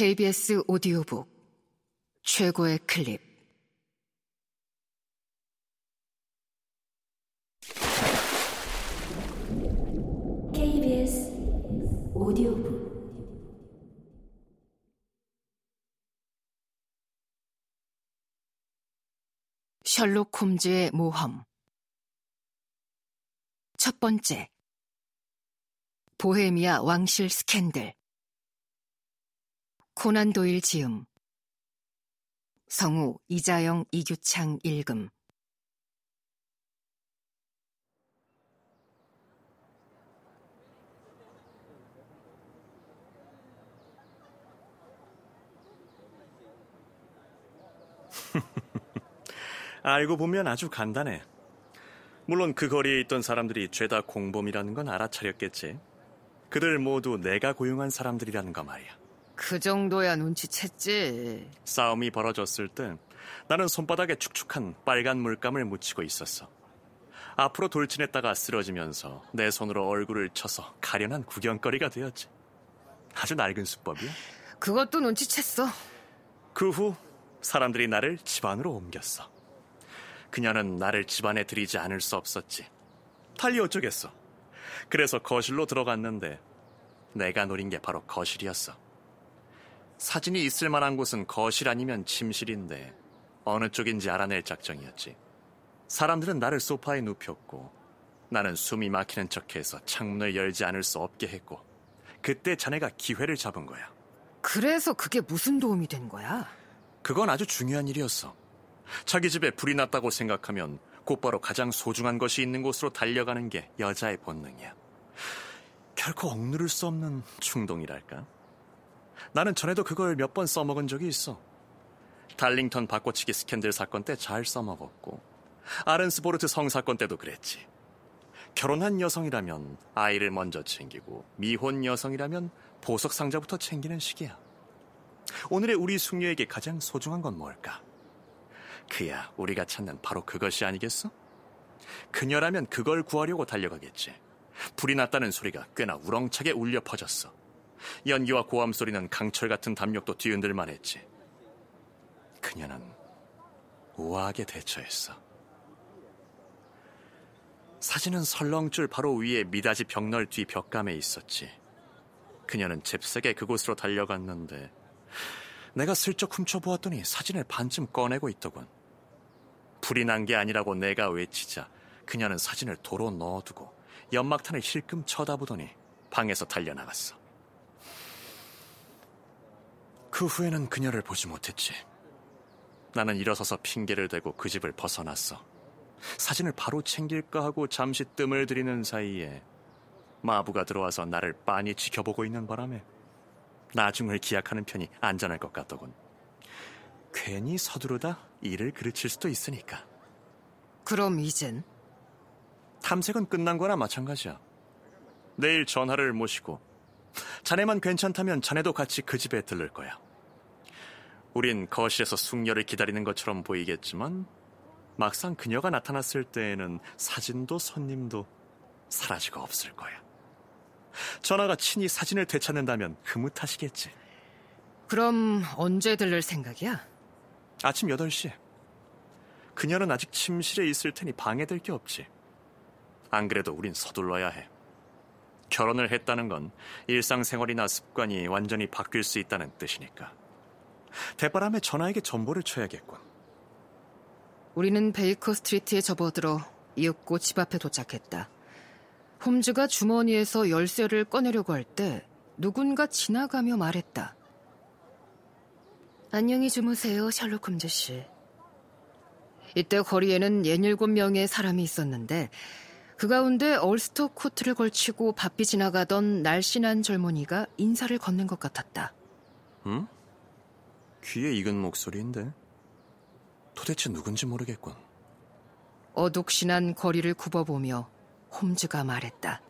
KBS 오디오북 최고의 클립. KBS 오디오북. 셜록 홈즈의 모험. 첫 번째. 보헤미아 왕실 스캔들 코난 도일 지음 성우 이자영 이규창 읽음 알고 보면 아주 간단해. 물론 그 거리에 있던 사람들이 죄다 공범이라는 건 알아차렸겠지. 그들 모두 내가 고용한 사람들이라는 거 말이야. 그 정도야 눈치챘지 싸움이 벌어졌을 때 나는 손바닥에 축축한 빨간 물감을 묻히고 있었어. 앞으로 돌진했다가 쓰러지면서 내 손으로 얼굴을 쳐서 가련한 구경거리가 되었지. 아주 낡은 수법이야. 그것도 눈치챘어 그 후 사람들이 나를 집안으로 옮겼어. 그녀는 나를 집안에 들이지 않을 수 없었지. 달리 어쩌겠어. 그래서 거실로 들어갔는데 내가 노린 게 바로 거실이었어. 사진이 있을 만한 곳은 거실 아니면 침실인데 어느 쪽인지 알아낼 작정이었지. 사람들은 나를 소파에 눕혔고 나는 숨이 막히는 척해서 창문을 열지 않을 수 없게 했고 그때 자네가 기회를 잡은 거야. 그래서 그게 무슨 도움이 된 거야? 그건 아주 중요한 일이었어. 자기 집에 불이 났다고 생각하면 곧바로 가장 소중한 것이 있는 곳으로 달려가는 게 여자의 본능이야. 결코 억누를 수 없는 충동이랄까? 나는 전에도 그걸 몇 번 써먹은 적이 있어. 달링턴 바꿔치기 스캔들 사건 때 잘 써먹었고, 아른스보르트 성 사건 때도 그랬지. 결혼한 여성이라면 아이를 먼저 챙기고, 미혼 여성이라면 보석 상자부터 챙기는 시기야. 오늘의 우리 숙녀에게 가장 소중한 건 뭘까? 그야 우리가 찾는 바로 그것이 아니겠어? 그녀라면 그걸 구하려고 달려가겠지. 불이 났다는 소리가 꽤나 우렁차게 울려 퍼졌어. 연기와 고함 소리는 강철 같은 담력도 뒤흔들 만 했지. 그녀는 우아하게 대처했어. 사진은 설렁줄 바로 위에 미닫이 벽널 뒤 벽감에 있었지. 그녀는 잽싸게 그곳으로 달려갔는데 내가 슬쩍 훔쳐보았더니 사진을 반쯤 꺼내고 있더군. 불이 난 게 아니라고 내가 외치자 그녀는 사진을 도로 넣어두고 연막탄을 힐끔 쳐다보더니 방에서 달려나갔어. 그 후에는 그녀를 보지 못했지. 나는 일어서서 핑계를 대고 그 집을 벗어났어. 사진을 바로 챙길까 하고 잠시 뜸을 들이는 사이에 마부가 들어와서 나를 빤히 지켜보고 있는 바람에 나중을 기약하는 편이 안전할 것 같더군. 괜히 서두르다 일을 그르칠 수도 있으니까. 그럼 이젠 탐색은 끝난 거나 마찬가지야. 내일 전화를 모시고 자네만 괜찮다면 자네도 같이 그 집에 들를 거야. 우린 거실에서 숙녀를 기다리는 것처럼 보이겠지만 막상 그녀가 나타났을 때에는 사진도 손님도 사라지고 없을 거야. 전화가 친히 사진을 되찾는다면 흐뭇하시겠지. 그럼 언제 들를 생각이야? 아침 8시. 그녀는 아직 침실에 있을 테니 방해될 게 없지. 안 그래도 우린 서둘러야 해. 결혼을 했다는 건 일상생활이나 습관이 완전히 바뀔 수 있다는 뜻이니까. 대바람에 전화에게 전보를 쳐야겠군. 우리는 베이커 스트리트에 접어들어 이윽고 집 앞에 도착했다. 홈즈가 주머니에서 열쇠를 꺼내려고 할 때 누군가 지나가며 말했다. 안녕히 주무세요, 셜록 홈즈 씨. 이때 거리에는 67명의 사람이 있었는데 그 가운데 얼스터 코트를 걸치고 바삐 지나가던 날씬한 젊은이가 인사를 건넨 것 같았다. 응? 귀에 익은 목소리인데 도대체 누군지 모르겠군. 어둑신한 거리를 굽어보며 홈즈가 말했다.